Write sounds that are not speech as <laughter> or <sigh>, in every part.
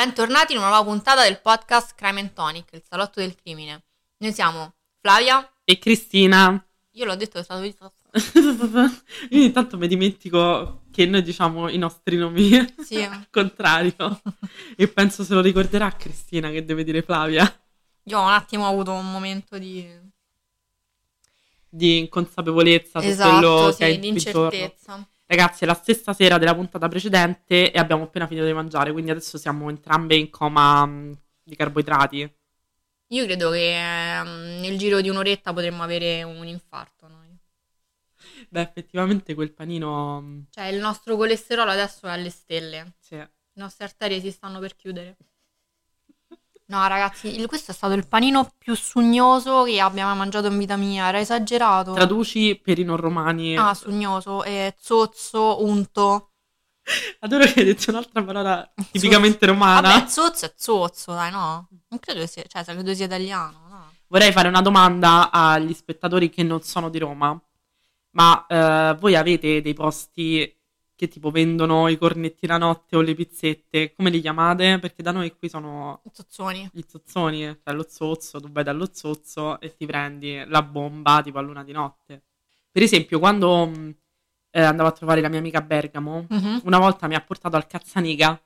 Bentornati in una nuova puntata del podcast Crime and Tonic, il salotto del crimine. Noi siamo Flavia. E Cristina. Io l'ho detto che è stato visto. <laughs> Io ogni tanto mi dimentico che noi diciamo i nostri nomi Sì. <laughs> al contrario. e penso se lo ricorderà Cristina che deve dire Flavia. Io ho un attimo avuto un momento di... Di inconsapevolezza su Esatto, quello che sì, è di intorno. Ragazzi, è la stessa sera della puntata precedente e abbiamo appena finito di mangiare, quindi adesso siamo entrambe in coma mh, di carboidrati. Io credo che ehm, nel giro di un'oretta potremmo avere un infarto noi. Beh, effettivamente quel panino... mh, Cioè il nostro colesterolo adesso è alle stelle. sì. Le nostre arterie si stanno per chiudere. No, ragazzi, il- questo è stato il panino più sugnoso che abbia mai mangiato in vita mia. Era esagerato. Traduci per i non romani. Ah, sugnoso, eh, zozzo, unto. Adoro che hai detto un'altra parola <laughs> tipicamente romana. Vabbè, zozzo è zozzo, dai, no? Non credo sia, cioè, se credo sia italiano, no? Vorrei fare una domanda agli spettatori che non sono di Roma. Ma eh, voi avete dei posti che tipo vendono i cornetti la notte o le pizzette? Come li chiamate? Perché da noi qui sono Zozzoni. gli zozzoni, cioè lo zozzo, tu vai dallo zozzo e ti prendi la bomba tipo a luna di notte. Per esempio, quando mh, eh, andavo a trovare la mia amica a Bergamo, Mhm. una volta mi ha portato al Cazzaniga.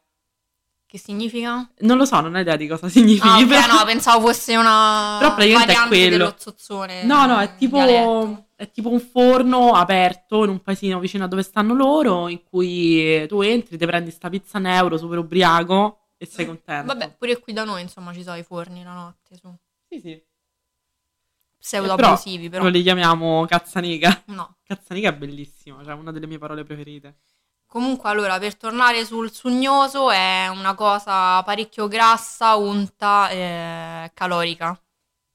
Che significa? Non lo so, non ho idea di cosa <laughs> significhi. Ah, ok, però- no, pensavo fosse una Però praticamente è quello. dello zozzone. No, no, è in tipo, è tipo un forno aperto in un paesino vicino a dove stanno loro, in cui tu entri, ti prendi sta pizza un euro super ubriaco e sei contento. Vabbè, pure qui da noi, insomma, ci sono i forni la notte, su. Sì, sì. Pseudo Però abusivi, però. Lo li chiamiamo cazzanica. No. Cazzanica è bellissimo, cioè una delle mie parole preferite. Comunque, allora, per tornare sul sugnoso, è una cosa parecchio grassa, unta e calorica.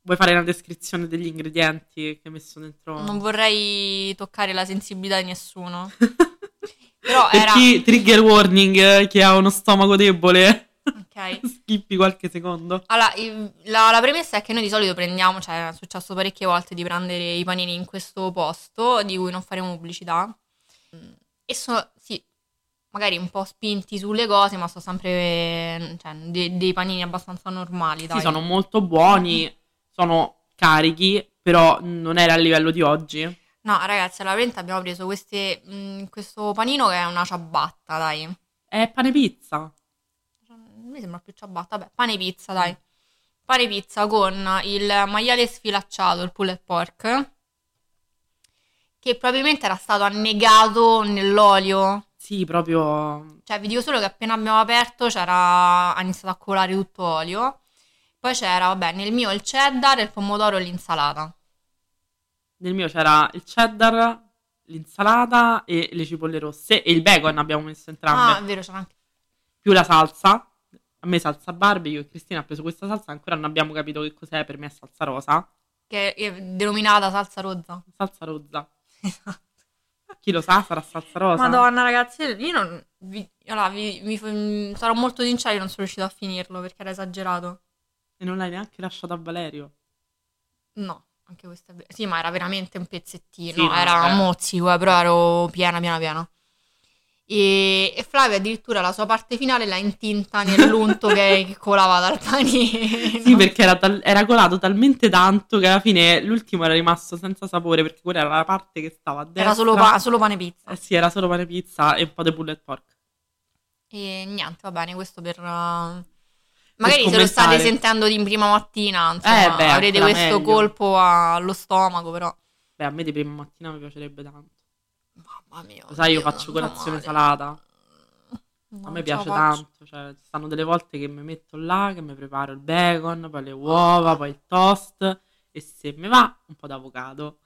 Vuoi fare una descrizione degli ingredienti che hai messo dentro? Non vorrei toccare la sensibilità di nessuno. <laughs> Però per era... chi trigger warning chi ha uno stomaco debole, Ok. <laughs> schippi qualche secondo. Allora, la, la premessa è che noi di solito prendiamo, cioè è successo parecchie volte di prendere i panini in questo posto, di cui non faremo pubblicità. E sì, magari un po' spinti sulle cose, ma sono sempre cioè, de- dei panini abbastanza normali, dai. Sì, sono molto buoni, sono carichi, però non era a livello di oggi. No, ragazzi, alla veramente abbiamo preso queste, mm, questo panino che è una ciabatta, dai. È pane pizza. Mi sembra più ciabatta, vabbè, pane pizza, dai. Pane pizza con il maiale sfilacciato, il pulled pork, che probabilmente era stato annegato nell'olio. Sì, proprio. Cioè, vi dico solo che appena abbiamo aperto c'era, ha iniziato a colare tutto olio. Poi c'era, vabbè, nel mio il cheddar, il pomodoro e l'insalata. Nel mio c'era il cheddar, l'insalata e le cipolle rosse. E il bacon abbiamo messo entrambe. Ah, è vero, c'era anche... Più la salsa. A me salsa barbecue. Io e Cristina ha preso questa salsa. Ancora non abbiamo capito che cos'è. Per me è salsa rosa. che è denominata salsa rozza. Salsa rozza. <laughs> Chi lo sa, sarà salsa rosa. Madonna, ragazzi, io non. Vi, allora, vi- vi- sarò molto sincera, io non sono riuscita a finirlo perché era esagerato. E non l'hai neanche lasciato a Valerio. No, anche questo è vero. Sì, ma era veramente un pezzettino. Sì, no, era eh. mozzico, però ero piena, piena, piena. E, e Flavia addirittura la sua parte finale l'ha intinta nell'unto che, <laughs> che colava dal panino. Sì, perché era, tal- era colato talmente tanto che alla fine l'ultimo era rimasto senza sapore perché quella era la parte che stava a destra. Era solo, pa- solo pane pizza. Eh sì, era solo pane pizza e un po' di pulled pork. E niente, va bene, questo per... uh, Magari se lo state sentendo di prima mattina, insomma, Eh, beh, avrete questo meglio. colpo allo stomaco, però... Beh, a me di prima mattina mi piacerebbe tanto. Mamma mia. Lo sai, io faccio non fa colazione salata. No, A me non ce piace tanto. Cioè, ci stanno delle volte che mi metto là, che mi preparo il bacon, poi le uova, poi il toast. E se mi va, un po' d'avocado.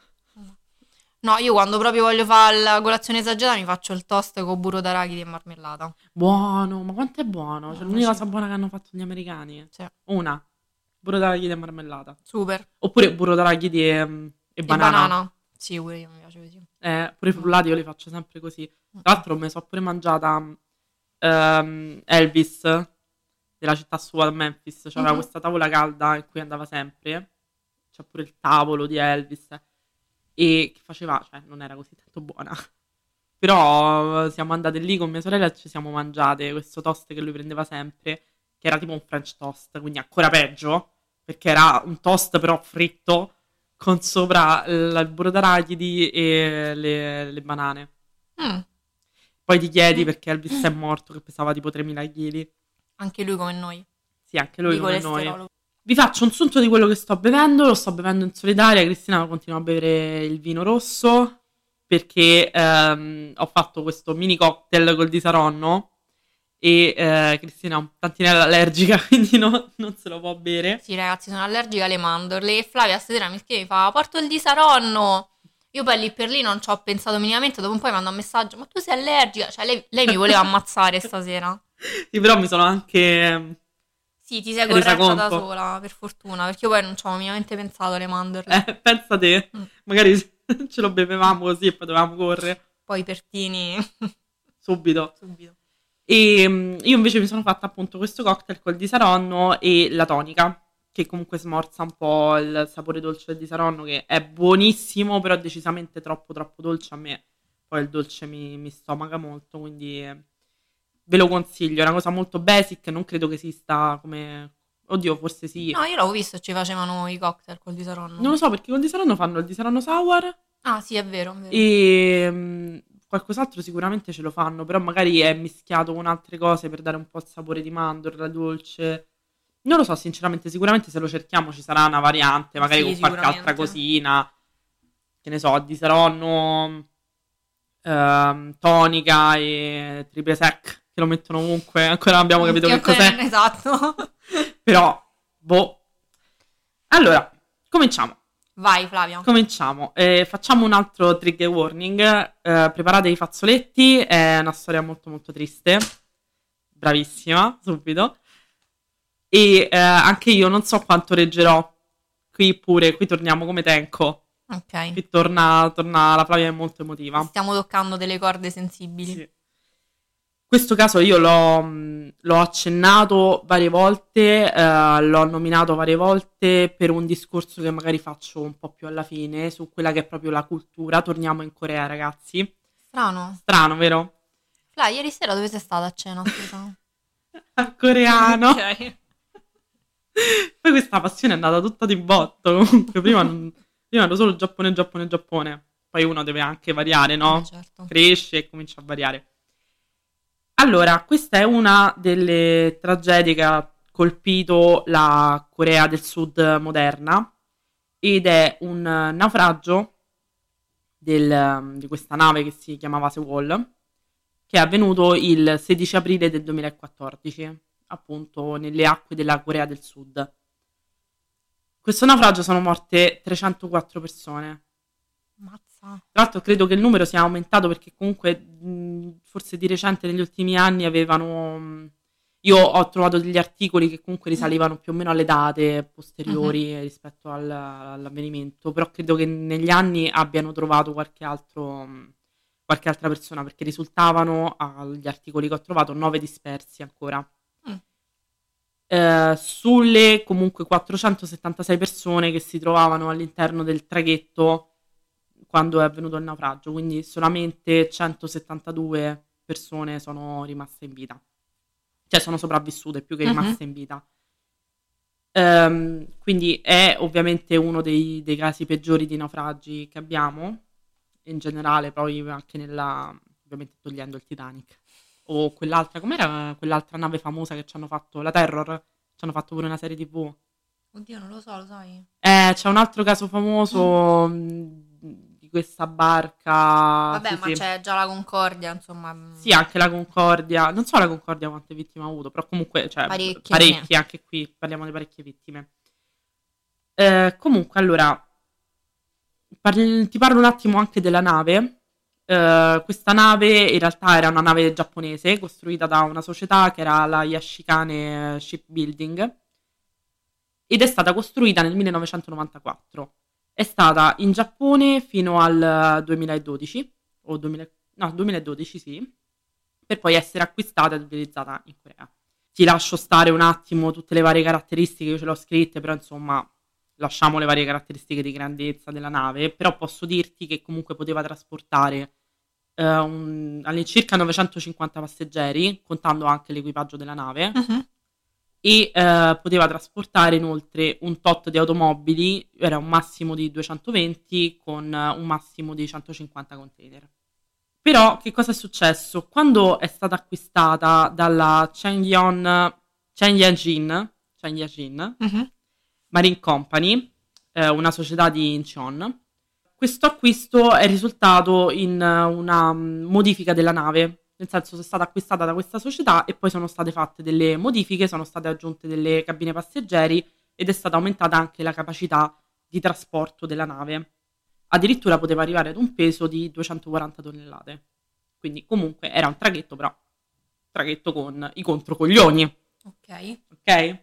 No, io quando proprio voglio fare la colazione esagerata mi faccio il toast con burro d'arachidi e marmellata. Buono, ma quanto è buono? Cioè, No, l'unica sì. cosa buona che hanno fatto gli americani. Sì. Una, burro d'arachidi e marmellata. Super. Oppure burro d'arachidi e, e E banana. banana. Sì, pure io mi piace così. Eh, pure i frullati io li faccio sempre così. Tra l'altro mi sono pure mangiata ehm, Elvis della città sua a Memphis. C'aveva Mhm. questa tavola calda in cui andava sempre. C'è pure il tavolo di Elvis. E che faceva, cioè non era così tanto buona. <laughs> Però eh, siamo andate lì con mia sorella e ci siamo mangiate questo toast che lui prendeva sempre. che era tipo un French toast, quindi ancora peggio, perché era un toast però fritto con sopra il burro d'arachidi e le, le banane. Mm, Poi ti chiedi perché Elvis è morto, che pesava tipo 3.000 kg. anche lui come noi. Sì, anche lui di come noi. Vi faccio un sunto di quello che sto bevendo, lo sto bevendo in solitaria, Cristina continua a bere il vino rosso perché ehm, ho fatto questo mini cocktail col disaronno e eh, Cristina è un tantinella allergica, <laughs> quindi no- non se lo può bere. Sì, ragazzi, sono allergica alle mandorle. E Flavia stasera mi scrive, mi fa, porto il disaronno. Io poi lì per lì non ci ho pensato minimamente, dopo un po' mi manda un messaggio, ma tu sei allergica? Cioè, lei, lei mi voleva ammazzare <laughs> stasera. Sì, però mi sono anche... Sì, ti sei corretta da sola, per fortuna, perché io poi non ci avevo minimamente pensato alle mandorle. Eh, pensa te, Mm. magari <laughs> ce lo bevevamo così e poi dovevamo correre Poi i pertini, subito. subito. E mm, io invece mi sono fatta appunto questo cocktail col disaronno e la tonica, che comunque smorza un po' il sapore dolce del disaronno, che è buonissimo, però decisamente troppo troppo dolce a me. Poi il dolce mi, mi stomaca molto, quindi eh, ve lo consiglio. È una cosa molto basic, non credo che esista come... Oddio, forse sì. No, io l'avevo visto, ci facevano i cocktail col disaronno. Non lo so perché col disaronno fanno il disaronno sour Ah, sì, è vero, è vero. e mm, qualcos'altro sicuramente ce lo fanno, però magari è mischiato con altre cose per dare un po' il sapore di mandorla dolce. Non lo so, sinceramente, sicuramente se lo cerchiamo ci sarà una variante, magari Sì, con qualche altra cosina. Che ne so, di Saronno, ehm, tonica e triple sec, che lo mettono ovunque. Ancora non abbiamo capito che cos'è. <laughs> Esatto. Però, boh. Allora, cominciamo. Vai, Flavia. Cominciamo. Eh, facciamo un altro trigger warning. Eh, preparate i fazzoletti. È una storia molto molto triste. Bravissima, subito. E eh, anche io non so quanto reggerò. Qui pure, qui torniamo come Tenko. Ok. Qui torna, torna la Flavia è molto emotiva. Stiamo toccando delle corde sensibili. Sì. Questo caso io l'ho, l'ho accennato varie volte, eh, l'ho nominato varie volte per un discorso che magari faccio un po' più alla fine su quella che è proprio la cultura. Torniamo in Corea, ragazzi. Strano. Strano, vero? Fla, ieri sera dove sei stata a cena? Scusa. <laughs> Al coreano. Ok. <laughs> Poi questa passione è andata tutta di botto. Comunque, prima, non- prima ero solo Giappone, Giappone, Giappone. Poi uno deve anche variare, no? Eh, certo. cresce e comincia a variare. Allora, questa è una delle tragedie che ha colpito la Corea del Sud moderna ed è un naufragio del- di questa nave che si chiamava Sewol, che è avvenuto il 16 aprile del 2014, appunto nelle acque della Corea del Sud. Questo naufragio sono morte 304 persone. Mazza. Tra l'altro credo che il numero sia aumentato perché comunque mh, forse di recente negli ultimi anni avevano... mh, io ho trovato degli articoli che comunque risalivano più o meno alle date posteriori rispetto al- all'avvenimento, però credo che negli anni abbiano trovato qualche altro... qualche altra persona perché risultavano agli articoli che ho trovato nove dispersi ancora. Mm. Eh, sulle comunque 476 persone che si trovavano all'interno del traghetto quando è avvenuto il naufragio, quindi solamente 172 persone sono rimaste in vita, cioè sono sopravvissute più che Mhm. rimaste in vita. Ehm, quindi è ovviamente uno dei, dei casi peggiori di naufragi che abbiamo, in generale, poi anche nella, ovviamente togliendo il Titanic, o quell'altra, com'era quell'altra nave famosa che ci hanno fatto, la Terror, ci hanno fatto pure una serie tv. Oddio, non lo so, lo sai. Eh, c'è un altro caso famoso <clears throat> mh, di questa barca. Vabbè, sì, ma sì. c'è già la Concordia, insomma. mm, Sì, anche la Concordia. Non so la Concordia quante vittime ha avuto, però comunque, cioè, Parecchie. parecchie, anche qui parliamo di parecchie vittime. Eh, comunque, allora, parli- ti parlo un attimo anche della nave. Eh, questa nave in realtà era una nave giapponese costruita da una società che era la Yashikane Shipbuilding ed è stata costruita nel 1994. È stata in Giappone fino al 2012 o 2000 no, 2012 sì, per poi essere acquistata ed utilizzata in Corea. Ti lascio stare un attimo tutte le varie caratteristiche, io ce le ho scritte, però insomma lasciamo le varie caratteristiche di grandezza della nave, però posso dirti che comunque poteva trasportare eh, un- all'incirca 950 passeggeri, contando anche l'equipaggio della nave, Mhm. E eh, poteva trasportare inoltre un tot di automobili, era un massimo di 220 con eh, un massimo di 150 container. Però che cosa è successo? Quando è stata acquistata dalla Chengyon, Chengyajin, Chengyajin Mhm. Marine Company, eh, una società di Incheon, questo acquisto è risultato in eh, una mm, modifica della nave, nel senso è stata acquistata da questa società e poi sono state fatte delle modifiche, sono state aggiunte delle cabine passeggeri ed è stata aumentata anche la capacità di trasporto della nave. Addirittura poteva arrivare ad un peso di 240 tonnellate. Quindi comunque era un traghetto, però traghetto con i controcoglioni, Ok. ok?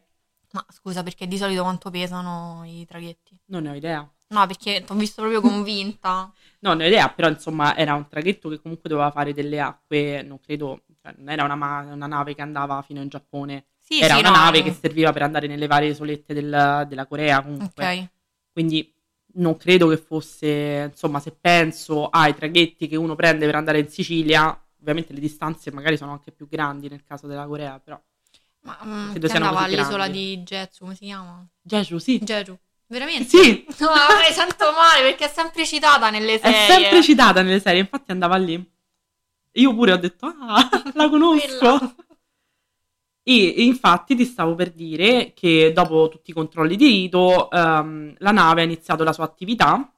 Ma scusa, perché di solito quanto pesano i traghetti? Non ne ho idea. No, perché ti ho visto proprio convinta. <laughs> No, ne ho idea, però insomma era un traghetto che comunque doveva fare delle acque, non credo, cioè, non era una, ma- una nave che andava fino in Giappone, Sì, era sì, una no, nave che serviva per andare nelle varie isolette del- della Corea comunque. Ok. Quindi non credo che fosse, insomma, se penso ai traghetti che uno prende per andare in Sicilia, ovviamente le distanze magari sono anche più grandi nel caso della Corea, però Ma mm, Credo che siano andava così all'isola grandi. di Jetsu, come si chiama? Jeju sì. Jeju. Veramente? Sì, No, mi sento male perché è sempre citata nelle è serie. sempre citata nelle serie, infatti andava lì. Io pure ho detto, ah, <laughs> la conosco. E infatti ti stavo per dire che dopo tutti i controlli di rito, ehm, la nave ha iniziato la sua attività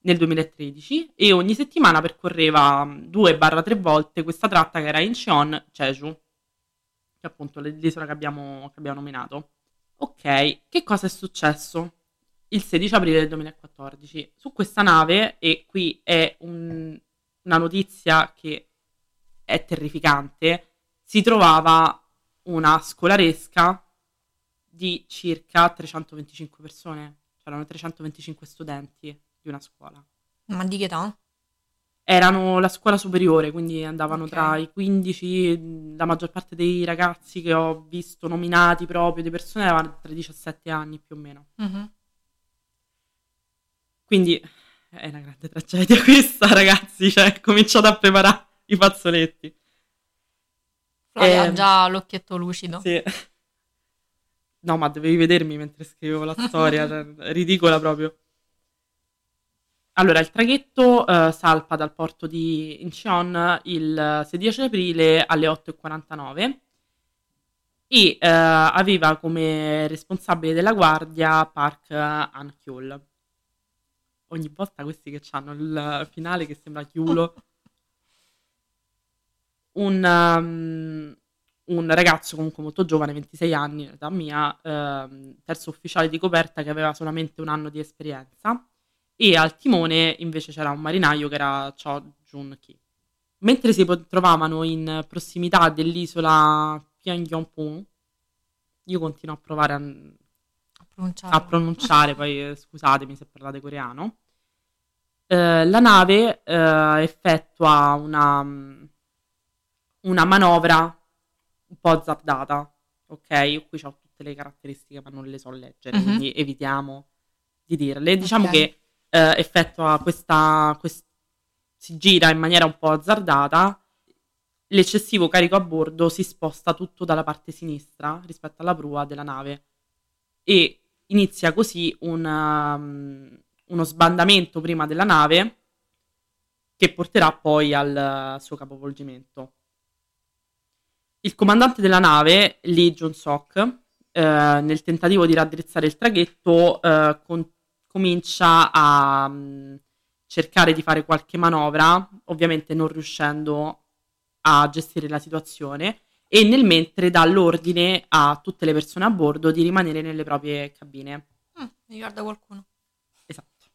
nel 2013 e ogni settimana percorreva 2-3 volte questa tratta che era Incheon, Jeju, che è appunto l'isola che abbiamo, che abbiamo nominato. Ok, che cosa è successo? Il 16 aprile del 2014 su questa nave, e qui è un- una notizia che è terrificante, si trovava una scolaresca di circa 325 persone, c'erano 325 studenti di una scuola. Ma di che età? Erano la scuola superiore, quindi andavano Ok. tra i 15, la maggior parte dei ragazzi che ho visto nominati proprio di persone avevano tra i 17 anni più o meno. Mhm. Quindi è una grande tragedia <laughs> questa, ragazzi, cioè cominciate a preparare i fazzoletti. Flavia ha Ehm, già l'occhietto lucido. Sì. No, ma dovevi vedermi mentre scrivevo la storia, <laughs> cioè, ridicola proprio. Allora, il traghetto eh, salpa dal porto di Incheon il 16 aprile alle 8.49 e eh, aveva come responsabile della guardia Park Han-kyul. Ogni volta questi che hanno il finale che sembra chiulo. <laughs> Un, um, un ragazzo comunque molto giovane, 26 anni, età mia, ehm, terzo ufficiale di coperta che aveva solamente un anno di esperienza e al timone invece c'era un marinaio che era Cho Jun-ki. Mentre si trovavano in prossimità dell'isola Pyongyangpung, io continuo a provare a, A pronunciarlo. a pronunciare, poi eh, scusatemi se parlate coreano, eh, la nave eh, effettua una, una manovra un po' azzardata, ok? Qui ho tutte le caratteristiche ma non le so leggere, Mhm. quindi evitiamo di dirle. Diciamo Ok. che eh, effettua questa, quest- si gira in maniera un po' azzardata, l'eccessivo carico a bordo si sposta tutto dalla parte sinistra rispetto alla prua della nave e inizia così un, um, uno sbandamento prima della nave che porterà poi al suo capovolgimento. Il comandante della nave, Lee Jun-sok, eh, nel tentativo di raddrizzare il traghetto, eh, con- comincia a mm, cercare di fare qualche manovra, ovviamente non riuscendo a gestire la situazione, e nel mentre dà l'ordine a tutte le persone a bordo di rimanere nelle proprie cabine. Mm, mi ricorda qualcuno. Esatto.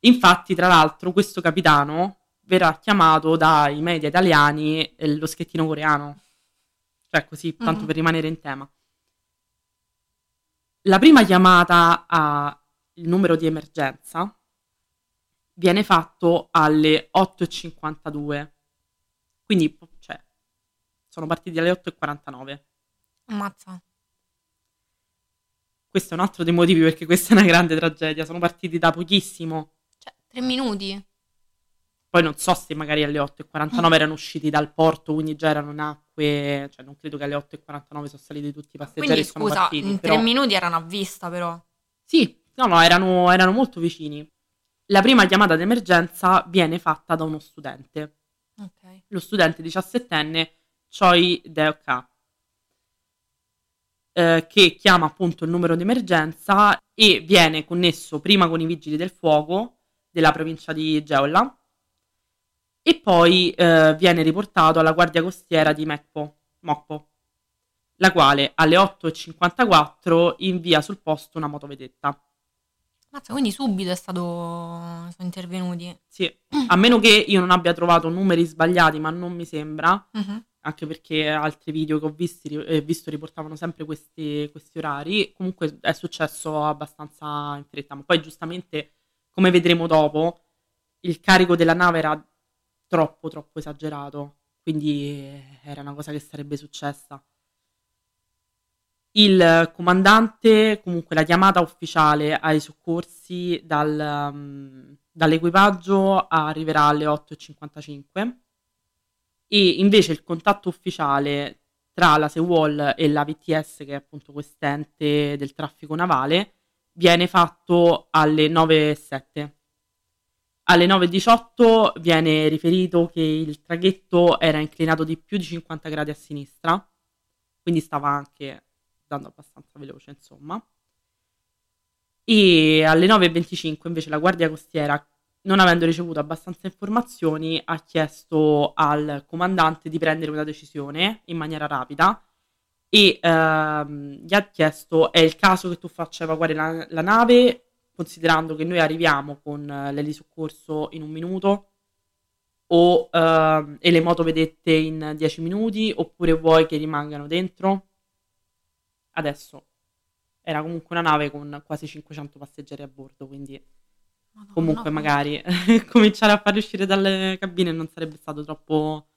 Infatti, tra l'altro, questo capitano verrà chiamato dai media italiani eh, lo schettino coreano. Cioè, così, tanto Mhm. per rimanere in tema. La prima chiamata al numero di emergenza viene fatto alle 8.52. Quindi, sono partiti alle 8.49. Ammazza. Questo è un altro dei motivi perché questa è una grande tragedia. Sono partiti da pochissimo. Cioè, tre minuti. Poi non so se magari alle 8.49 mm. erano usciti dal porto, quindi già erano in acque, cioè non credo che alle 8.49 sono saliti tutti i passeggeri quindi, scusa, partiti, in però... tre minuti erano a vista però. Sì, no, no, erano, erano molto vicini. La prima chiamata d'emergenza viene fatta da uno studente. Okay. Lo studente 17enne Choi Deok eh, che chiama appunto il numero d'emergenza e viene connesso prima con i vigili del fuoco della provincia di Jeolla e poi eh, viene riportato alla guardia costiera di Mekpo, Mokpo, la quale alle 8.54 invia sul posto una motovedetta. Mazza, quindi subito è stato... sono intervenuti. Sì, a meno che io non abbia trovato numeri sbagliati, ma non mi sembra, uh-huh. Anche perché altri video che ho visti, eh, visto riportavano sempre questi, questi orari, comunque è successo abbastanza in fretta. Ma poi giustamente, come vedremo dopo, il carico della nave era troppo troppo esagerato, quindi era una cosa che sarebbe successa. Il comandante, comunque la chiamata ufficiale ai soccorsi dal, um, dall'equipaggio arriverà alle 8.55 e invece il contatto ufficiale tra la SeaWall e la VTS, che è appunto quest'ente del traffico navale, viene fatto alle 9.07 alle 9.18 viene riferito che il traghetto era inclinato di più di 50 gradi a sinistra, quindi stava anche andando abbastanza veloce, insomma. E alle 9.25 invece la Guardia Costiera, non avendo ricevuto abbastanza informazioni, ha chiesto al comandante di prendere una decisione in maniera rapida e ehm, gli ha chiesto è il caso che tu faccia evacuare la, la nave considerando che noi arriviamo con uh, l'elisoccorso in un minuto o, uh, e le moto vedette in 10 minuti oppure vuoi che rimangano dentro? Adesso era comunque una nave con quasi 500 passeggeri a bordo, quindi Madonna, comunque no, magari <laughs> cominciare a farli uscire dalle cabine non sarebbe stato troppo,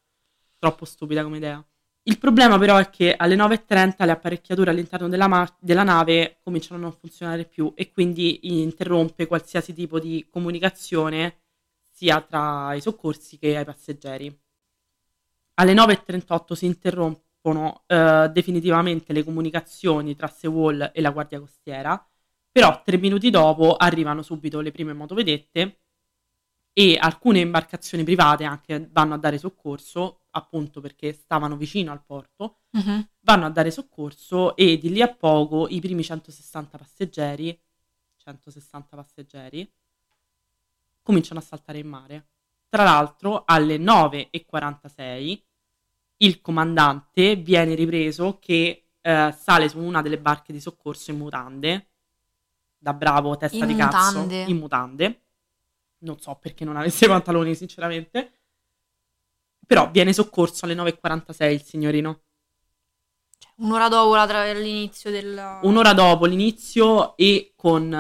troppo stupida come idea. Il problema però è che alle 9.30 le apparecchiature all'interno della, ma- della, nave cominciano a non funzionare più e quindi interrompe qualsiasi tipo di comunicazione sia tra i soccorsi che ai passeggeri. Alle 9.38 si interrompono eh, definitivamente le comunicazioni tra Sewall e la Guardia Costiera, però tre minuti dopo arrivano subito le prime motovedette e alcune imbarcazioni private anche vanno a dare soccorso, appunto perché stavano vicino al porto, uh-huh. vanno a dare soccorso e di lì a poco i primi 160 passeggeri, 160 passeggeri, cominciano a saltare in mare. Tra l'altro alle 9.46 il comandante viene ripreso che eh, sale su una delle barche di soccorso in mutande, da bravo testa in di mutande. cazzo, in mutande non so perché non avesse i pantaloni, sinceramente. Però viene soccorso alle 9.46 il signorino. Cioè, un'ora dopo la l'inizio del... Un'ora dopo l'inizio e con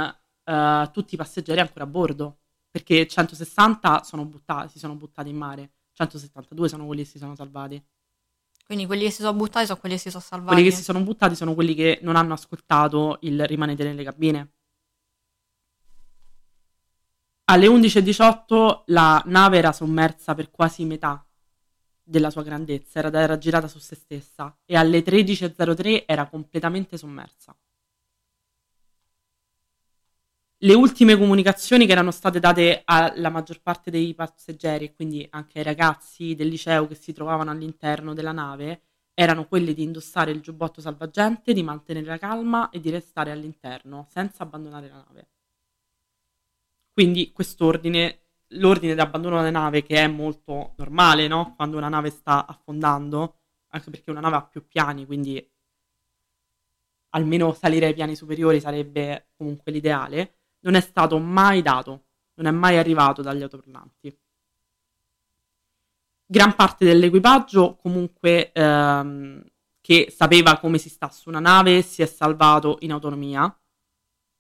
uh, tutti i passeggeri ancora a bordo. Perché 160 sono buttati, si sono buttati in mare. 172 sono quelli che si sono salvati. Quindi quelli che si sono buttati sono quelli che si sono salvati. Quelli che si sono buttati sono quelli che non hanno ascoltato il rimanete nelle cabine. Alle 11.18 la nave era sommersa per quasi metà della sua grandezza, era, era girata su se stessa e alle 13.03 era completamente sommersa. Le ultime comunicazioni che erano state date alla maggior parte dei passeggeri e quindi anche ai ragazzi del liceo che si trovavano all'interno della nave erano quelle di indossare il giubbotto salvagente, di mantenere la calma e di restare all'interno senza abbandonare la nave. Quindi quest'ordine, l'ordine di abbandono della nave, che è molto normale, no? Quando una nave sta affondando, anche perché una nave ha più piani, quindi almeno salire ai piani superiori sarebbe comunque l'ideale, non è stato mai dato, non è mai arrivato dagli autotornanti. Gran parte dell'equipaggio comunque ehm, che sapeva come si sta su una nave si è salvato in autonomia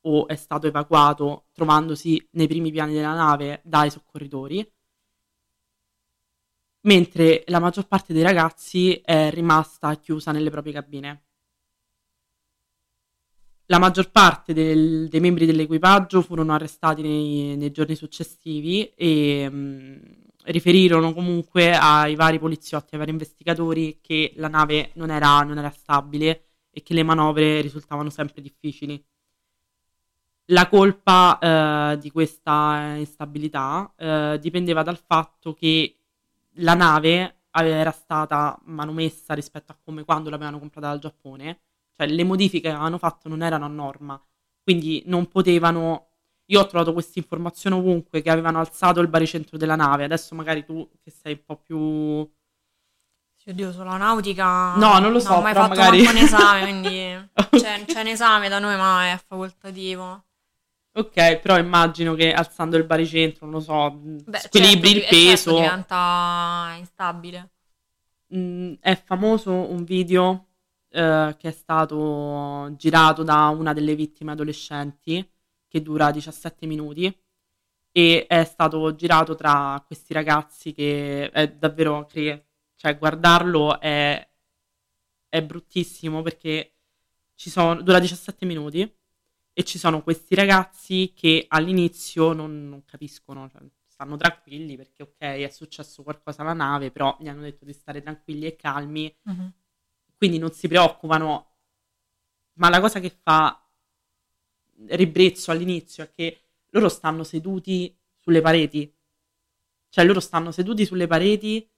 o è stato evacuato trovandosi nei primi piani della nave dai soccorritori, mentre la maggior parte dei ragazzi è rimasta chiusa nelle proprie cabine. La maggior parte del, dei membri dell'equipaggio furono arrestati nei, nei giorni successivi e mh, riferirono comunque ai vari poliziotti, ai vari investigatori che la nave non era, non era stabile e che le manovre risultavano sempre difficili. La colpa eh, di questa instabilità eh, dipendeva dal fatto che la nave era stata manomessa rispetto a come quando l'avevano comprata dal Giappone, cioè le modifiche che avevano fatto non erano a norma, quindi non potevano io ho trovato questa informazione ovunque che avevano alzato il baricentro della nave. Adesso magari tu che sei un po' più Oddio, sulla nautica. No, non lo so. Non ho mai fatto magari... un esame, quindi <laughs> c'è, c'è un esame da noi, ma è facoltativo. Ok, però immagino che alzando il baricentro, non lo so, Beh, squilibri certo, il peso. certo, diventa instabile. Mm, è famoso un video eh, che è stato girato da una delle vittime adolescenti, che dura 17 minuti, e è stato girato tra questi ragazzi che è davvero, cioè guardarlo è, è bruttissimo perché ci sono, dura 17 minuti e ci sono questi ragazzi che all'inizio non, non capiscono, cioè, stanno tranquilli perché ok è successo qualcosa alla nave, però gli hanno detto di stare tranquilli e calmi, quindi non si preoccupano. Ma la cosa che fa ribrezzo all'inizio è che loro stanno seduti sulle pareti, cioè loro stanno seduti sulle pareti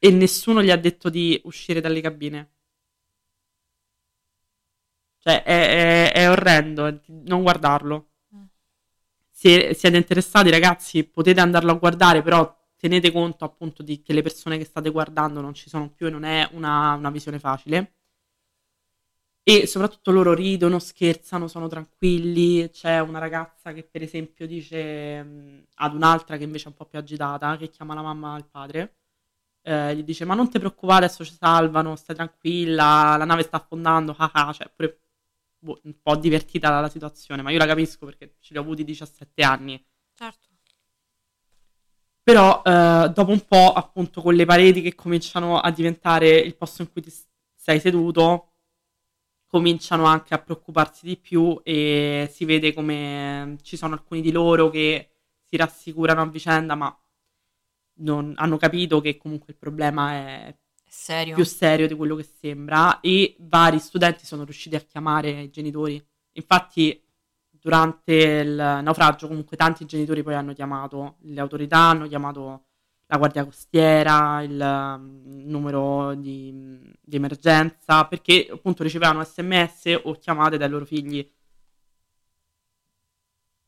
e nessuno gli ha detto di uscire dalle cabine. Cioè, è, è- è orrendo, non guardarlo. Mm. Se siete interessati, ragazzi, potete andarlo a guardare, però tenete conto appunto di che le persone che state guardando non ci sono più e non è una, una visione facile. E soprattutto loro ridono, scherzano, sono tranquilli. C'è una ragazza che, per esempio, dice mh, ad un'altra che invece è un po' più agitata, che chiama la mamma il padre eh, gli dice: Ma non ti preoccupare, adesso ci salvano, stai tranquilla, la nave sta affondando. <laughs> ah ah", cioè, pure boh, un po' divertita dalla situazione, ma io la capisco perché ce li ho avuti 17 anni. Certo. Però eh, dopo un po', appunto, con le pareti che cominciano a diventare il posto in cui ti s- sei seduto, cominciano anche a preoccuparsi di più e si vede come ci sono alcuni di loro che si rassicurano a vicenda, ma non- hanno capito che comunque il problema È serio. più serio di quello che sembra e vari studenti sono riusciti a chiamare i genitori. Infatti, durante il naufragio, comunque tanti genitori poi hanno chiamato le autorità, hanno chiamato la guardia costiera, il um, numero di, di emergenza, perché appunto ricevevano sms o chiamate dai loro figli.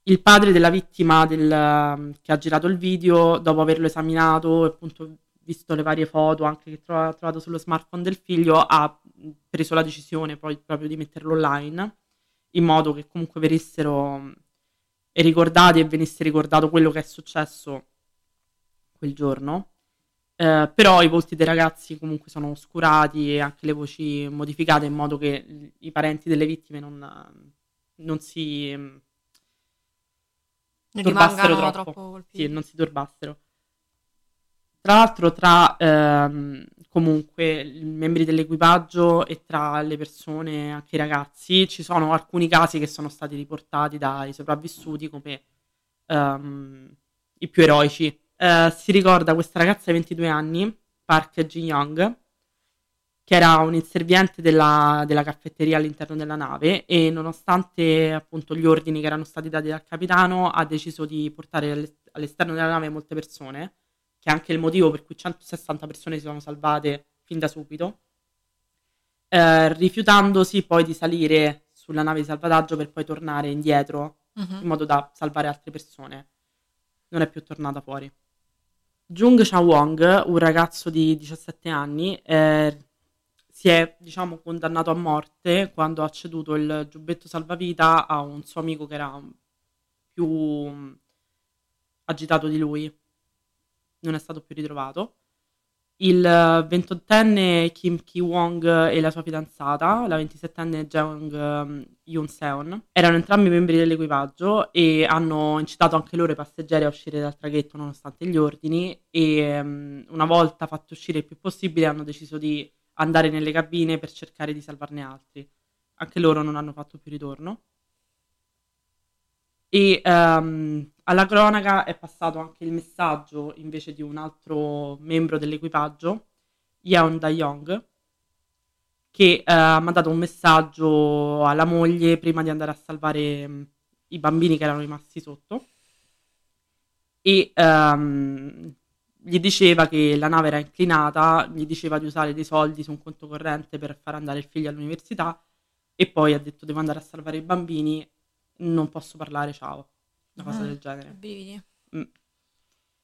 Il padre della vittima del, um, che ha girato il video, dopo averlo esaminato e appunto visto le varie foto anche che ha trovato sullo smartphone del figlio, ha preso la decisione poi proprio di metterlo online, in modo che comunque venissero mh, ricordati e venisse ricordato quello che è successo quel giorno. Eh, però i volti dei ragazzi comunque sono oscurati e anche le voci modificate in modo che i parenti delle vittime non, non si mh, Non rimangano troppo. troppo. Sì, non si turbassero. Tra l'altro, tra ehm, comunque i membri dell'equipaggio e tra le persone, anche i ragazzi, ci sono alcuni casi che sono stati riportati dai sopravvissuti come ehm, i più eroici. Eh, si ricorda questa ragazza di 22 anni, Park Ji-young, che era un inserviente della, della caffetteria all'interno della nave e nonostante appunto gli ordini che erano stati dati dal capitano, ha deciso di portare all'est- all'esterno della nave molte persone, che è anche il motivo per cui 160 persone si sono salvate fin da subito, eh, rifiutandosi poi di salire sulla nave di salvataggio per poi tornare indietro Mhm. in modo da salvare altre persone. Non è più tornata fuori. Jung Cha-wong, un ragazzo di 17 anni, eh, si è, diciamo, condannato a morte quando ha ceduto il giubbetto salvavita a un suo amico che era più mh, agitato di lui. Non è stato più ritrovato. Il eh, 28enne Kim Ki-wong e la sua fidanzata, la 27enne Jeong ehm, Yoon-seon, erano entrambi membri dell'equipaggio e hanno incitato anche loro i passeggeri a uscire dal traghetto nonostante gli ordini e ehm, una volta fatti uscire il più possibile hanno deciso di andare nelle cabine per cercare di salvarne altri. Anche loro non hanno fatto più ritorno. E um, alla cronaca è passato anche il messaggio invece di un altro membro dell'equipaggio, Yeon Da-young, che uh, ha mandato un messaggio alla moglie prima di andare a salvare um, i bambini che erano rimasti sotto. E um, gli diceva che la nave era inclinata, gli diceva di usare dei soldi su un conto corrente per far andare il figlio all'università e poi ha detto devo andare a salvare i bambini, non posso parlare, ciao. Una cosa ah, del genere. Mm.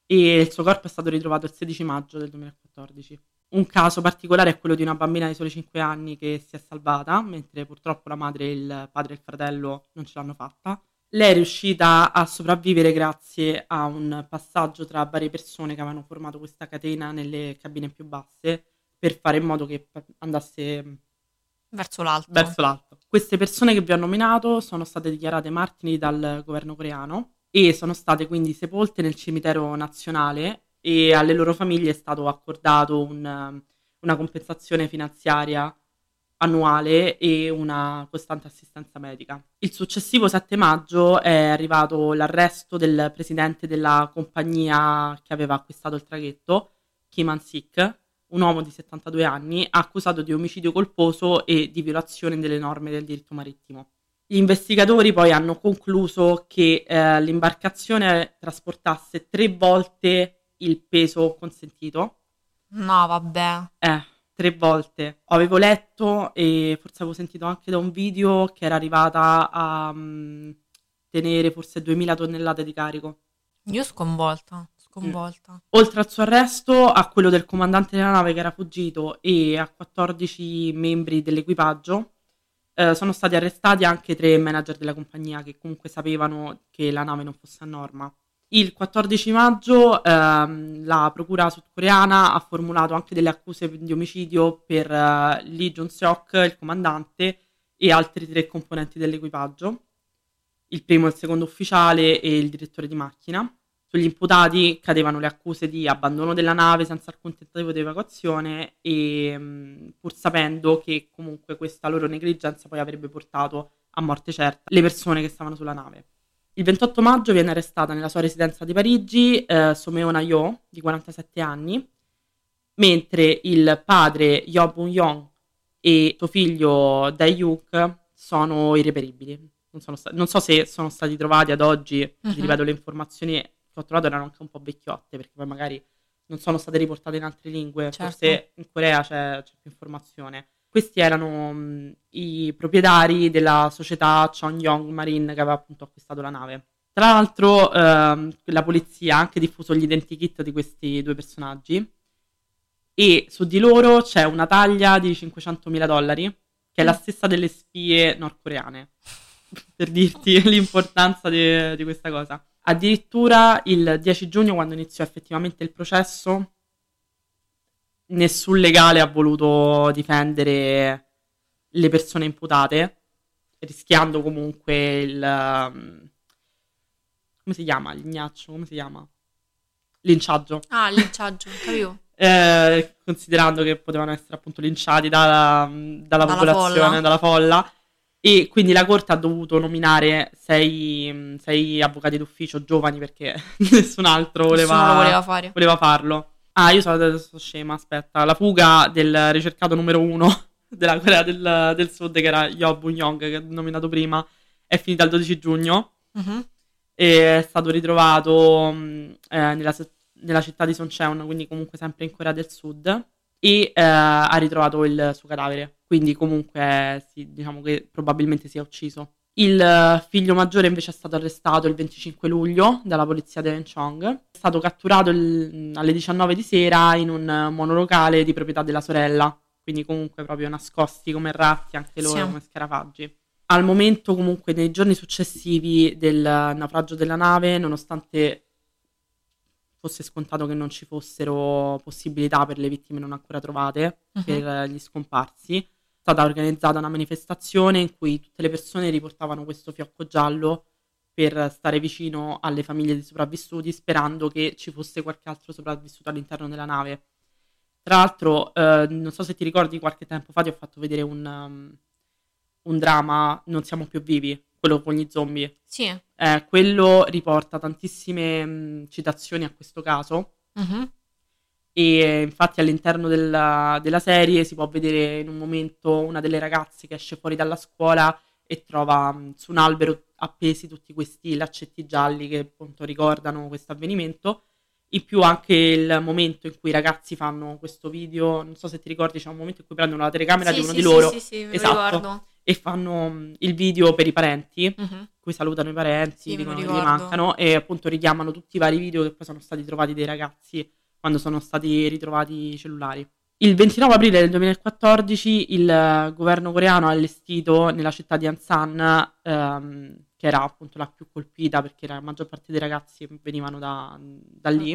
E il suo corpo è stato ritrovato il 16 maggio del 2014. Un caso particolare è quello di una bambina di soli 5 anni che si è salvata, mentre purtroppo la madre, il padre e il fratello non ce l'hanno fatta. Lei è riuscita a sopravvivere grazie a un passaggio tra varie persone che avevano formato questa catena nelle cabine più basse per fare in modo che andasse verso l'alto. verso l'alto. Queste persone che vi ho nominato sono state dichiarate martiri dal governo coreano e sono state quindi sepolte nel cimitero nazionale e alle loro famiglie è stato accordato un, una compensazione finanziaria annuale e una costante assistenza medica. Il successivo 7 maggio è arrivato l'arresto del presidente della compagnia che aveva acquistato il traghetto, Kim Han-sik, un uomo di 72 anni, accusato di omicidio colposo e di violazione delle norme del diritto marittimo. Gli investigatori poi hanno concluso che eh, l'imbarcazione trasportasse tre volte il peso consentito. No, vabbè. Eh tre volte. Avevo letto e forse avevo sentito anche da un video che era arrivata a um, tenere forse 2000 tonnellate di carico. Io sconvolta, sconvolta. Oltre al suo arresto, a quello del comandante della nave che era fuggito e a 14 membri dell'equipaggio, eh, sono stati arrestati anche tre manager della compagnia che comunque sapevano che la nave non fosse a norma. Il 14 maggio ehm, la procura sudcoreana ha formulato anche delle accuse di omicidio per eh, Lee Jun-seok, il comandante, e altri tre componenti dell'equipaggio, il primo e il secondo ufficiale e il direttore di macchina. Sugli imputati cadevano le accuse di abbandono della nave senza alcun tentativo di evacuazione e mh, mm, pur sapendo che comunque questa loro negligenza poi avrebbe portato a morte certa le persone che stavano sulla nave. Il 28 maggio viene arrestata nella sua residenza di Parigi eh, Someona Yo, di 47 anni, mentre il padre Yo Bun-yong e suo figlio Dae-yuk sono irreperibili. Non, sta- non, so se sono stati trovati ad oggi, uh-huh. ripeto, le informazioni ho trovato erano anche un po' vecchiotte, perché poi magari non sono state riportate in altre lingue, certo. forse in Corea c'è, c'è più informazione. Questi erano mh, i proprietari della società Chongyong Marine che aveva appunto acquistato la nave. Tra l'altro, ehm, la polizia ha anche diffuso gli identikit di questi due personaggi e su di loro c'è una taglia di 500.000 dollari, che è la mm. stessa delle spie nordcoreane, <laughs> per dirti <laughs> l'importanza di, di questa cosa. Addirittura il 10 giugno, quando iniziò effettivamente il processo, nessun legale ha voluto difendere le persone imputate, rischiando comunque il... Um, come si chiama? L'ignaccio? Come si chiama? Linciaggio. Ah, linciaggio, capivo. <laughs> eh, considerando che potevano essere appunto linciati dalla, dalla, dalla popolazione, folla. dalla folla. E quindi la corte ha dovuto nominare sei, sei avvocati d'ufficio giovani perché <laughs> nessun altro voleva, voleva, fare. voleva farlo. Ah, io sono adesso scema, aspetta. La fuga del ricercato numero uno <laughs> della Corea del, del Sud, che era Yo Bun-yong, che ho nominato prima, è finita il 12 giugno. Uh-huh. E è stato ritrovato mm, eh, nella, nella, città di Soncheon, quindi comunque sempre in Corea del Sud. E eh, ha ritrovato il suo cadavere. Quindi comunque sì, diciamo che probabilmente si è ucciso. Il eh, figlio maggiore invece è stato arrestato il 25 luglio dalla polizia di Wenchong. È stato catturato il, alle 19 di sera in un monolocale di proprietà della sorella, quindi comunque proprio nascosti come ratti anche loro, sì. come scarafaggi. Al momento comunque nei giorni successivi del naufragio della nave, nonostante fosse scontato che non ci fossero possibilità per le vittime non ancora trovate, uh-huh. per gli scomparsi, stata organizzata una manifestazione in cui tutte le persone riportavano questo fiocco giallo per stare vicino alle famiglie dei sopravvissuti, sperando che ci fosse qualche altro sopravvissuto all'interno della nave. Tra l'altro, eh, non so se ti ricordi, qualche tempo fa ti ho fatto vedere un, um, un dramma Non siamo più vivi, quello con gli zombie. Sì. Eh, quello riporta tantissime mh, citazioni a questo caso Mhm. E infatti all'interno della, della serie si può vedere in un momento una delle ragazze che esce fuori dalla scuola e trova mh, su un albero appesi tutti questi laccetti gialli che appunto ricordano questo avvenimento. In più anche il momento in cui i ragazzi fanno questo video, non so se ti ricordi, c'è un momento in cui prendono la telecamera Sì, di uno sì, di loro Sì, sì, Esatto. e fanno mh, il video per i parenti, Mhm. in cui salutano i parenti, Sì, dicono che gli mancano e appunto richiamano tutti i vari video che poi sono stati trovati dei ragazzi quando sono stati ritrovati i cellulari. Il 29 aprile del 2014 il eh, governo coreano ha allestito nella città di Ansan, ehm, che era appunto la più colpita perché la maggior parte dei ragazzi venivano da, da lì,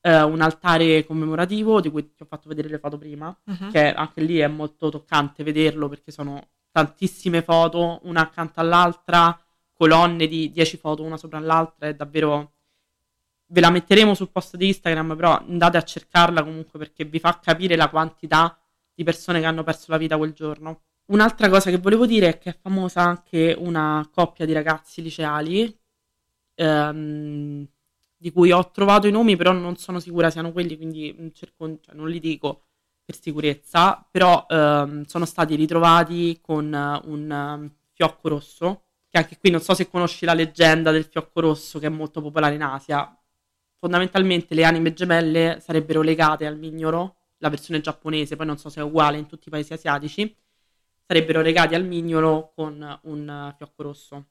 eh, un altare commemorativo di cui ti ho fatto vedere le foto prima Mhm. che anche lì è molto toccante vederlo perché sono tantissime foto, una accanto all'altra, colonne di 10 foto una sopra l'altra, è davvero... Ve la metteremo sul post di Instagram, però andate a cercarla comunque perché vi fa capire la quantità di persone che hanno perso la vita quel giorno. Un'altra cosa che volevo dire è che è famosa anche una coppia di ragazzi liceali, ehm, di cui ho trovato i nomi, però non sono sicura siano quelli, quindi cerco- cioè, non li dico per sicurezza, però ehm, sono stati ritrovati con eh, un ehm, fiocco rosso, che anche qui non so se conosci la leggenda del fiocco rosso che è molto popolare in Asia. Fondamentalmente le anime gemelle sarebbero legate al mignolo, la versione giapponese, poi non so se è uguale in tutti i paesi asiatici, sarebbero legati al mignolo con un fiocco rosso.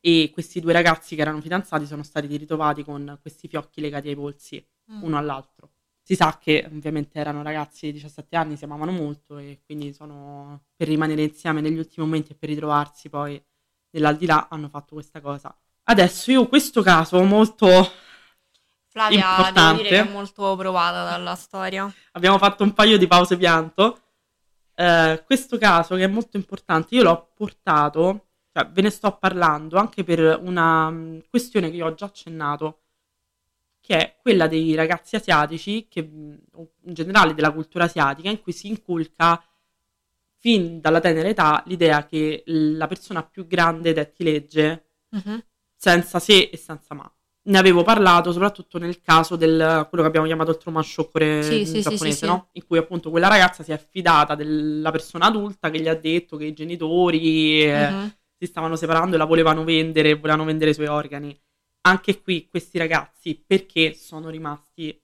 E questi due ragazzi che erano fidanzati sono stati ritrovati con questi fiocchi legati ai polsi, Mm. uno all'altro. Si sa che ovviamente erano ragazzi di 17 anni, si amavano molto e quindi sono per rimanere insieme negli ultimi momenti e per ritrovarsi poi nell'aldilà hanno fatto questa cosa. Adesso io questo caso molto Flavia, devo Importante. dire che è molto provata dalla storia. abbiamo fatto un paio di pause pianto. Eh, questo caso che è molto importante, io l'ho portato, cioè ve ne sto parlando anche per una mh, questione che io ho già accennato, che è quella dei ragazzi asiatici, che, o in generale della cultura asiatica, in cui si inculca fin dalla tenera età l'idea che la persona più grande detti legge Mhm. senza se e senza ma. Ne avevo parlato soprattutto nel caso del quello che abbiamo chiamato il trauma shock Sì, sì, giapponese, sì, no? In cui appunto quella ragazza si è affidata della persona adulta che gli ha detto che i genitori eh, Mhm. si stavano separando e la volevano vendere, volevano vendere i suoi organi. Anche qui questi ragazzi perché sono rimasti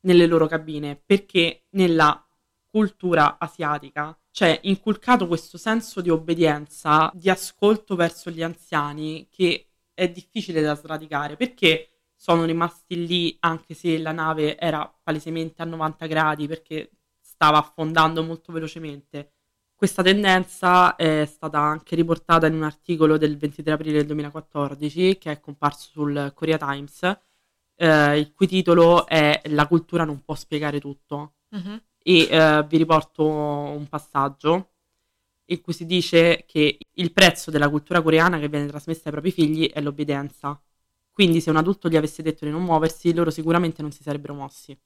nelle loro cabine? Perché nella cultura asiatica c'è inculcato questo senso di obbedienza, di ascolto verso gli anziani che è difficile da sradicare perché sono rimasti lì anche se la nave era palesemente a 90 gradi perché stava affondando molto velocemente. Questa tendenza è stata anche riportata in un articolo del 23 aprile del 2014 che è comparso sul Korea Times, eh, il cui titolo è La cultura non può spiegare tutto Mhm. e eh, vi riporto un passaggio in cui si dice che il prezzo della cultura coreana che viene trasmessa ai propri figli è l'obbedienza. Quindi se un adulto gli avesse detto di non muoversi, loro sicuramente non si sarebbero mossi.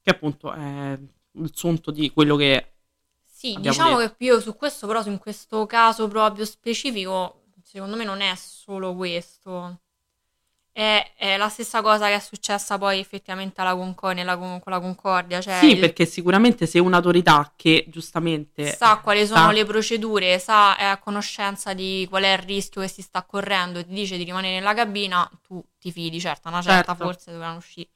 Che appunto è il sunto di quello che... Sì, diciamo detto. che io su questo, però, in questo caso proprio specifico, secondo me non è solo questo. È, è la stessa cosa che è successa poi effettivamente alla Concor- nella con, la Concordia. Cioè sì, il- perché sicuramente se un'autorità che giustamente... sa quali sono sa- le procedure, sa, è a conoscenza di qual è il rischio che si sta correndo e ti dice di rimanere nella cabina, tu ti fidi, certo, una certa Certo. forse dovranno uscire.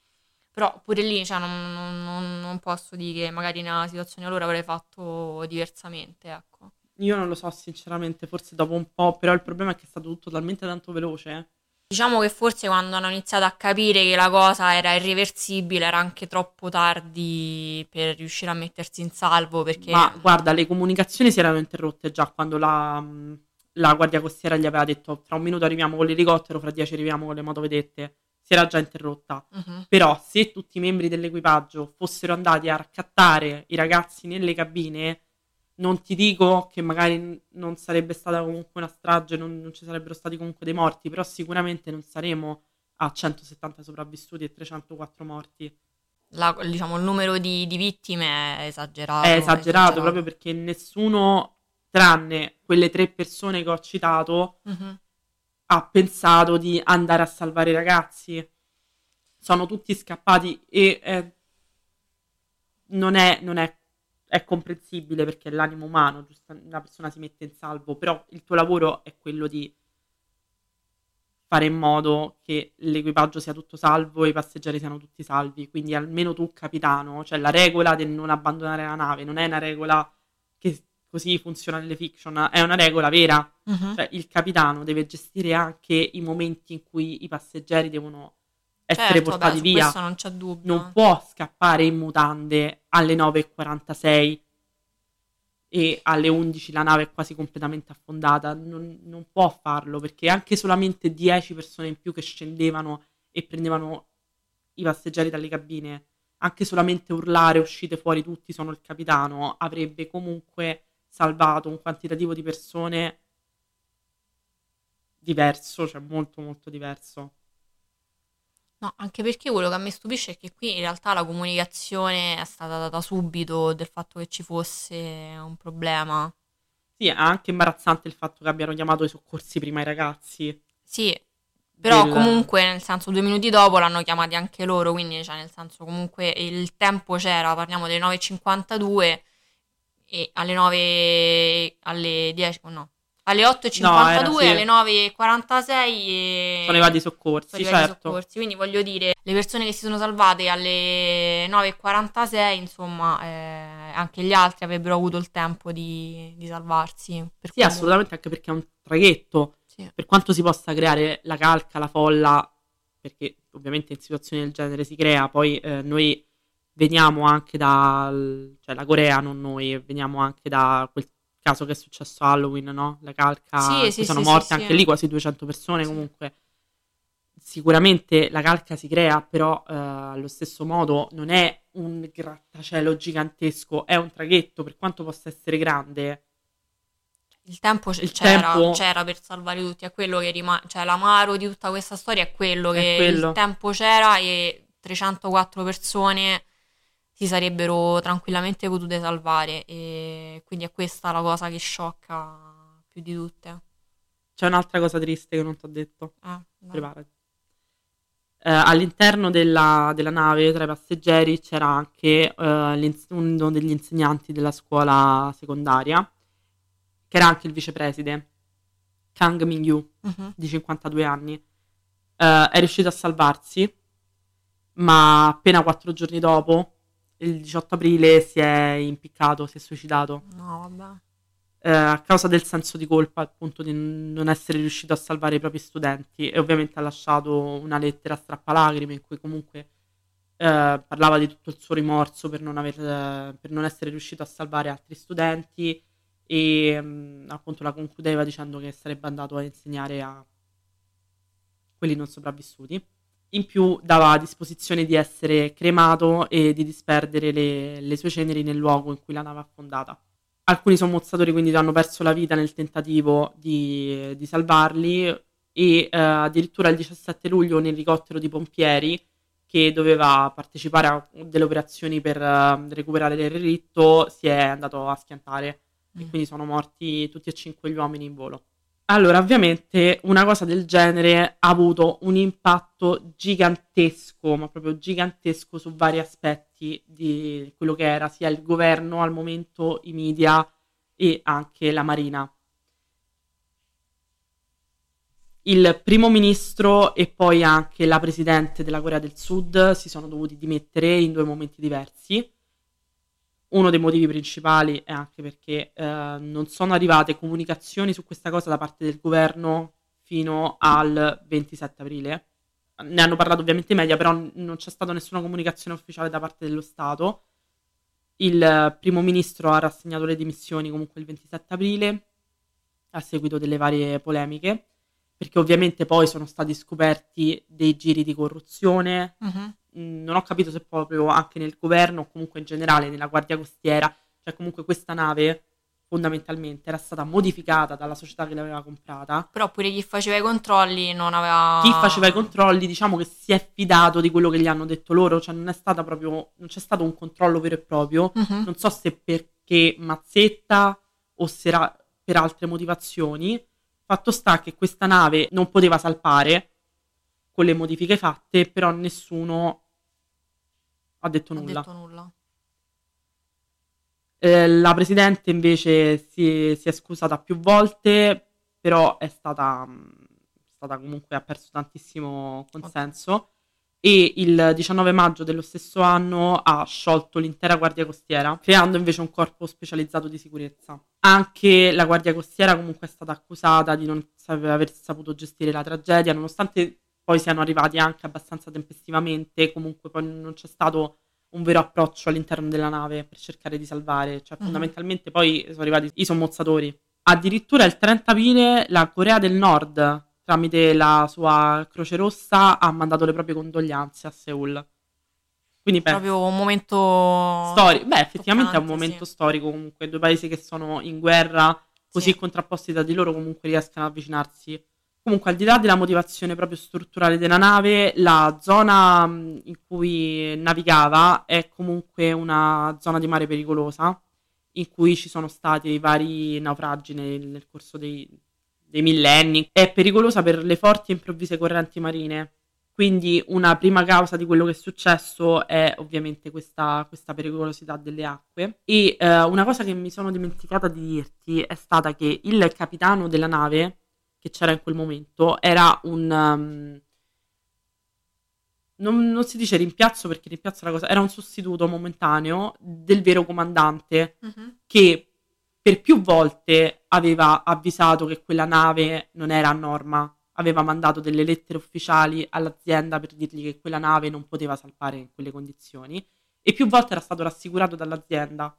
Però pure lì cioè, non, non- non- posso dire che magari nella situazione allora avrei fatto diversamente, ecco. Io non lo so sinceramente, forse dopo un po', però il problema è che è stato tutto talmente tanto veloce. Diciamo che forse quando hanno iniziato a capire che la cosa era irreversibile era anche troppo tardi per riuscire a mettersi in salvo perché... Ma guarda, le comunicazioni si erano interrotte già quando la, la Guardia Costiera gli aveva detto tra un minuto arriviamo con l'elicottero, fra dieci arriviamo con le motovedette. Si era già interrotta. Mhm. Però se tutti i membri dell'equipaggio fossero andati a raccattare i ragazzi nelle cabine, non ti dico che magari non sarebbe stata comunque una strage, non, non ci sarebbero stati comunque dei morti, però sicuramente non saremo a 170 sopravvissuti e 304 morti. La- diciamo, il numero di, di vittime è esagerato. È esagerato proprio perché nessuno tranne quelle tre persone che ho citato, Mhm. ha pensato di andare a salvare i ragazzi. Sono tutti scappati e eh, non è, non è, è comprensibile perché è l'animo umano, giusto? Una persona si mette in salvo, però il tuo lavoro è quello di fare in modo che l'equipaggio sia tutto salvo e i passeggeri siano tutti salvi. Quindi almeno tu, capitano, cioè la regola del non abbandonare la nave non è una regola che così funziona nelle fiction, è una regola vera. Mhm. Cioè, il capitano deve gestire anche i momenti in cui i passeggeri devono essere Certo, portati su via. non c'è dubbio. Non può scappare in mutande alle 9.46 e alle 11 la nave è quasi completamente affondata. Non, non può farlo perché anche solamente 10 persone in più che scendevano e prendevano i passeggeri dalle cabine, anche solamente urlare uscite fuori tutti sono il capitano, avrebbe comunque salvato un quantitativo di persone diverso, cioè molto molto diverso. No, anche perché quello che a me stupisce è che qui in realtà la comunicazione è stata data subito del fatto che ci fosse un problema. Sì, è anche imbarazzante il fatto che abbiano chiamato i soccorsi prima i ragazzi. Sì, però del- comunque nel senso due minuti dopo l'hanno chiamati anche loro, quindi cioè nel senso comunque il tempo c'era, parliamo delle 9.52 e alle 9, alle 10, oh no, alle 8.52, No, era, alle 9.46 e... Sono arrivati i soccorsi, sono arrivati i certo. soccorsi. Quindi voglio dire, le persone che si sono salvate alle 9.46, insomma, eh, anche gli altri avrebbero avuto il tempo di, di salvarsi. Per Sì, quello- assolutamente, anche perché è un traghetto. Sì. Per quanto si possa creare la calca, la folla, perché ovviamente in situazioni del genere si crea, poi eh, noi veniamo anche dal... cioè la Corea, non noi, veniamo anche da quel caso che è successo a Halloween, no? La calca, Sì, sì, sono sì, morte sì, anche lì quasi 200 persone comunque. Sicuramente la calca si crea, però eh, allo stesso modo non è un grattacielo gigantesco, è un traghetto, per quanto possa essere grande. Il tempo Il c'era, tempo- c'era per salvare tutti, è quello che rimane, cioè l'amaro di tutta questa storia è quello È che quello. il tempo c'era e 304 persone si sarebbero tranquillamente potute salvare e quindi è questa la cosa che sciocca più di tutte. C'è un'altra cosa triste che non ti ho detto. Dai. Preparati. Eh, all'interno della, della nave, tra i passeggeri, c'era anche eh, uno degli insegnanti della scuola secondaria, che era anche il vicepreside, Kang Ming-yu, Mhm. di 52 anni. Eh, è riuscito a salvarsi, ma appena quattro giorni dopo, il 18 aprile, si è impiccato, si è suicidato No, vabbè. eh, a causa del senso di colpa, appunto di non essere riuscito a salvare i propri studenti e ovviamente ha lasciato una lettera strappalacrime in cui comunque eh, parlava di tutto il suo rimorso per non, aver, eh, per non essere riuscito a salvare altri studenti e mm, appunto la concludeva dicendo che sarebbe andato a insegnare a quelli non sopravvissuti. In più dava a disposizione di essere cremato e di disperdere le, le sue ceneri nel luogo in cui la nave affondata. Alcuni sommozzatori quindi hanno perso la vita nel tentativo di, di salvarli e eh, addirittura il 17 luglio un elicottero di pompieri che doveva partecipare a delle operazioni per eh, recuperare il relitto si è andato a schiantare e Mm. quindi sono morti tutti e cinque gli uomini in volo. Allora, ovviamente una cosa del genere ha avuto un impatto gigantesco, ma proprio gigantesco su vari aspetti di quello che era sia il governo al momento, i media e anche la marina. Il primo ministro e poi anche la presidente della Corea del Sud si sono dovuti dimettere in due momenti diversi. Uno dei motivi principali è anche perché eh, non sono arrivate comunicazioni su questa cosa da parte del governo fino al 27 aprile. Ne hanno parlato ovviamente i media, però non c'è stata nessuna comunicazione ufficiale da parte dello Stato. Il eh, primo ministro ha rassegnato le dimissioni comunque il 27 aprile a seguito delle varie polemiche, perché ovviamente poi sono stati scoperti dei giri di corruzione, Mhm. Mh, non ho capito se proprio anche nel governo o comunque in generale nella Guardia Costiera, cioè comunque questa nave fondamentalmente era stata modificata dalla società che l'aveva comprata. Però pure chi faceva i controlli non aveva... Chi faceva i controlli, diciamo che si è fidato di quello che gli hanno detto loro, cioè non è stata proprio non c'è stato un controllo vero e proprio. Mhm. Non so se perché Mazzetta o se era per altre motivazioni. Fatto sta che questa nave non poteva salpare con le modifiche fatte, però nessuno ha detto Ha nulla. detto nulla. Eh, la presidente invece si, si è scusata più volte, però è stata, mh, stata comunque, ha perso tantissimo consenso. E il 19 maggio dello stesso anno ha sciolto l'intera Guardia Costiera, creando invece un corpo specializzato di sicurezza. Anche la Guardia Costiera comunque è stata accusata di non sap- aver saputo gestire la tragedia, nonostante poi siano arrivati anche abbastanza tempestivamente, comunque poi non c'è stato un vero approccio all'interno della nave per cercare di salvare, cioè Mhm. fondamentalmente poi sono arrivati i sommozzatori. Addirittura il 30 aprile la Corea del Nord, tramite la sua Croce Rossa, ha mandato le proprie condoglianze a Seoul. Quindi beh, Proprio un momento stori- beh, effettivamente è un toccante, momento sì. storico comunque, due paesi che sono in guerra, così Sì. contrapposti da di loro comunque riescano ad avvicinarsi. Comunque, al di là della motivazione proprio strutturale della nave, la zona mh, in cui navigava è comunque una zona di mare pericolosa, in cui ci sono stati vari naufragi nel, nel corso dei, dei millenni. È pericolosa per le forti e improvvise correnti marine. Quindi una prima causa di quello che è successo è ovviamente questa, questa pericolosità delle acque. E eh, una cosa che mi sono dimenticata di dirti è stata che il capitano della nave, che c'era in quel momento, era un... um, non, non si dice rimpiazzo perché rimpiazzo è una cosa, era un sostituto momentaneo del vero comandante Mhm. che per più volte aveva avvisato che quella nave non era a norma, aveva mandato delle lettere ufficiali all'azienda per dirgli che quella nave non poteva salpare in quelle condizioni e più volte era stato rassicurato dall'azienda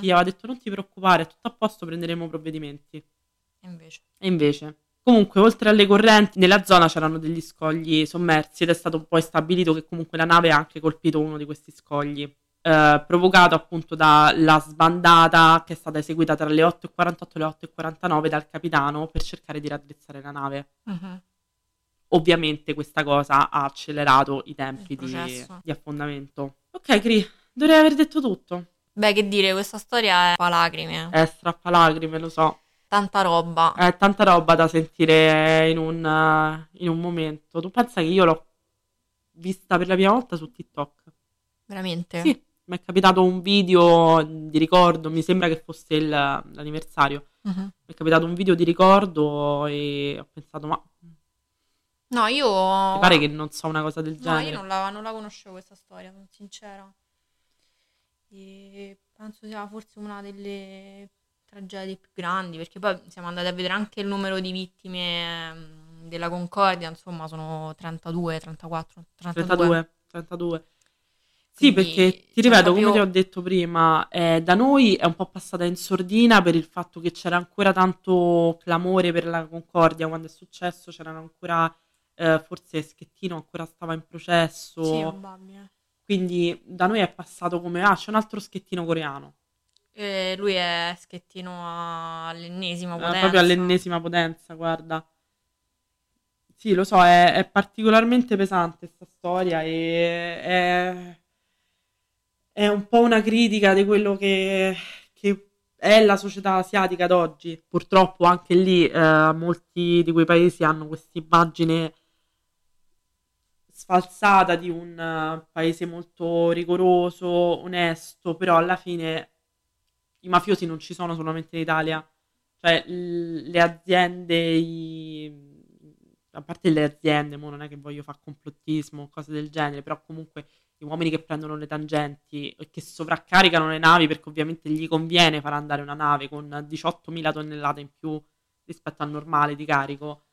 che gli aveva detto non ti preoccupare, è tutto a posto, prenderemo provvedimenti. E invece. E invece. Comunque, oltre alle correnti, nella zona c'erano degli scogli sommersi ed è stato poi stabilito che comunque la nave ha anche colpito uno di questi scogli, eh, provocato appunto dalla sbandata che è stata eseguita tra le 8.48 e le 8.49 dal capitano per cercare di raddrizzare la nave. Mhm. Ovviamente questa cosa ha accelerato i tempi di, di affondamento. Ok, Cri, dovrei aver detto tutto. Beh, che dire, questa storia è fa lacrime. È strappalacrime, lo so. Tanta roba. È tanta roba da sentire in un, in un momento. Tu pensa che io l'ho vista per la prima volta su TikTok? Veramente? Sì, mi è capitato un video di ricordo, mi sembra che fosse il- l'anniversario. Mhm. Mi è capitato un video di ricordo e ho pensato, ma mi No, io... pare che non so una cosa del No, genere. io non la, non la conoscevo questa storia, sono sincera. E penso sia forse una delle tragedie più grandi, perché poi siamo andati a vedere anche il numero di vittime ehm, della Concordia, insomma, sono 32, 34, 32. 32, 32. Sì, Quindi perché ti ripeto, come proprio- ti ho detto prima, eh, da noi è un po' passata in sordina per il fatto che c'era ancora tanto clamore per la Concordia quando è successo, c'erano ancora, eh, forse Schettino ancora stava in processo, Sì, quindi da noi è passato come, ah, c'è un altro Schettino coreano, E lui è schettino all'ennesima Eh, potenza. proprio all'ennesima potenza, guarda. Sì, lo so, è, è particolarmente pesante questa storia e è, è un po' una critica di quello che, che è la società asiatica d'oggi. Purtroppo anche lì eh, molti di quei paesi hanno questa immagine sfalsata di un eh, paese molto rigoroso, onesto, però alla fine i mafiosi non ci sono solamente in Italia. Cioè, l- le aziende, i- a parte le aziende, mo non è che voglio fare complottismo o cose del genere, però comunque gli uomini che prendono le tangenti e che sovraccaricano le navi perché ovviamente gli conviene far andare una nave con 18.000 tonnellate in più rispetto al normale di carico.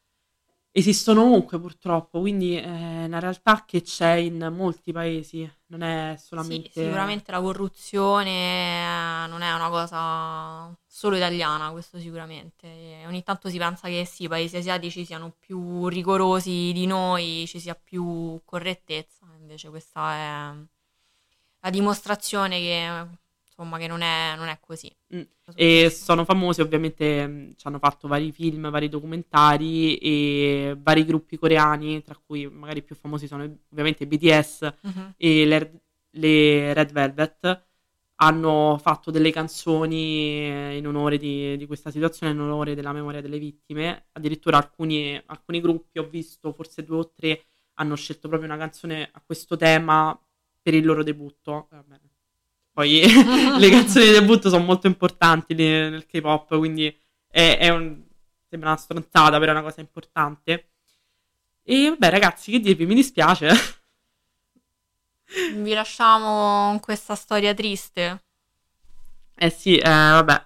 Esistono ovunque purtroppo, quindi è una realtà che c'è in molti paesi, non è Sì, solamente... sicuramente la corruzione eh, non è una cosa solo italiana, questo sicuramente. E ogni tanto si pensa che sì, i paesi asiatici siano più rigorosi di noi, ci sia più correttezza, invece questa è la dimostrazione che, insomma, che non è, non è così. Mm. E sono famosi, ovviamente, mh, ci hanno fatto vari film, vari documentari e vari gruppi coreani, tra cui magari i più famosi sono ovviamente BTS Mhm. e le, le Red Velvet. hanno fatto delle canzoni in onore di, di, questa situazione, in onore della memoria delle vittime. Addirittura alcuni, alcuni gruppi, ho visto forse due o tre, hanno scelto proprio una canzone a questo tema per il loro debutto. Poi <laughs> le <laughs> canzoni di debutto sono molto importanti nel K-pop, quindi è, è un, sembra una stronzata, però è una cosa importante. E vabbè, ragazzi, che dirvi, mi dispiace. <laughs> Vi lasciamo con questa storia triste. Eh sì, eh, vabbè.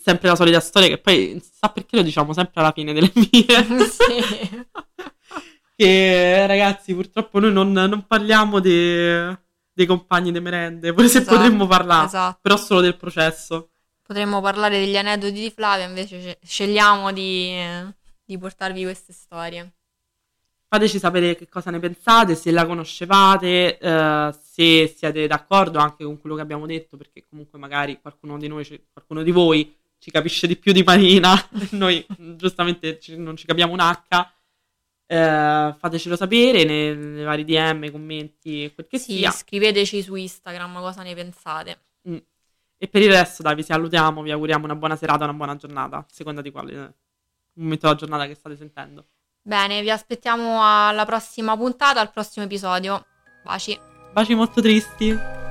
Sempre la solita storia che poi sa perché lo diciamo sempre alla fine delle mie. sì. che ragazzi, purtroppo noi non, non parliamo de, dei compagni di merende, pure se esatto, potremmo parlare, esatto. però solo del processo. Potremmo parlare degli aneddoti di Flavia, invece scegliamo di, di portarvi queste storie. Fateci sapere che cosa ne pensate, se la conoscevate, eh, se siete d'accordo anche con quello che abbiamo detto, perché comunque magari qualcuno di noi, qualcuno di voi ci capisce di più di Marina, <laughs> noi giustamente non ci capiamo un H. Eh, fatecelo sapere nei, nei, vari DM, commenti, quel che sì, sia. Scriveteci su Instagram cosa ne pensate. Mm. E per il resto, dai, vi salutiamo, vi auguriamo una buona serata, una buona giornata, a seconda di quale momento della giornata che state sentendo. Bene, vi aspettiamo alla prossima puntata, al prossimo episodio. Baci. Baci molto tristi.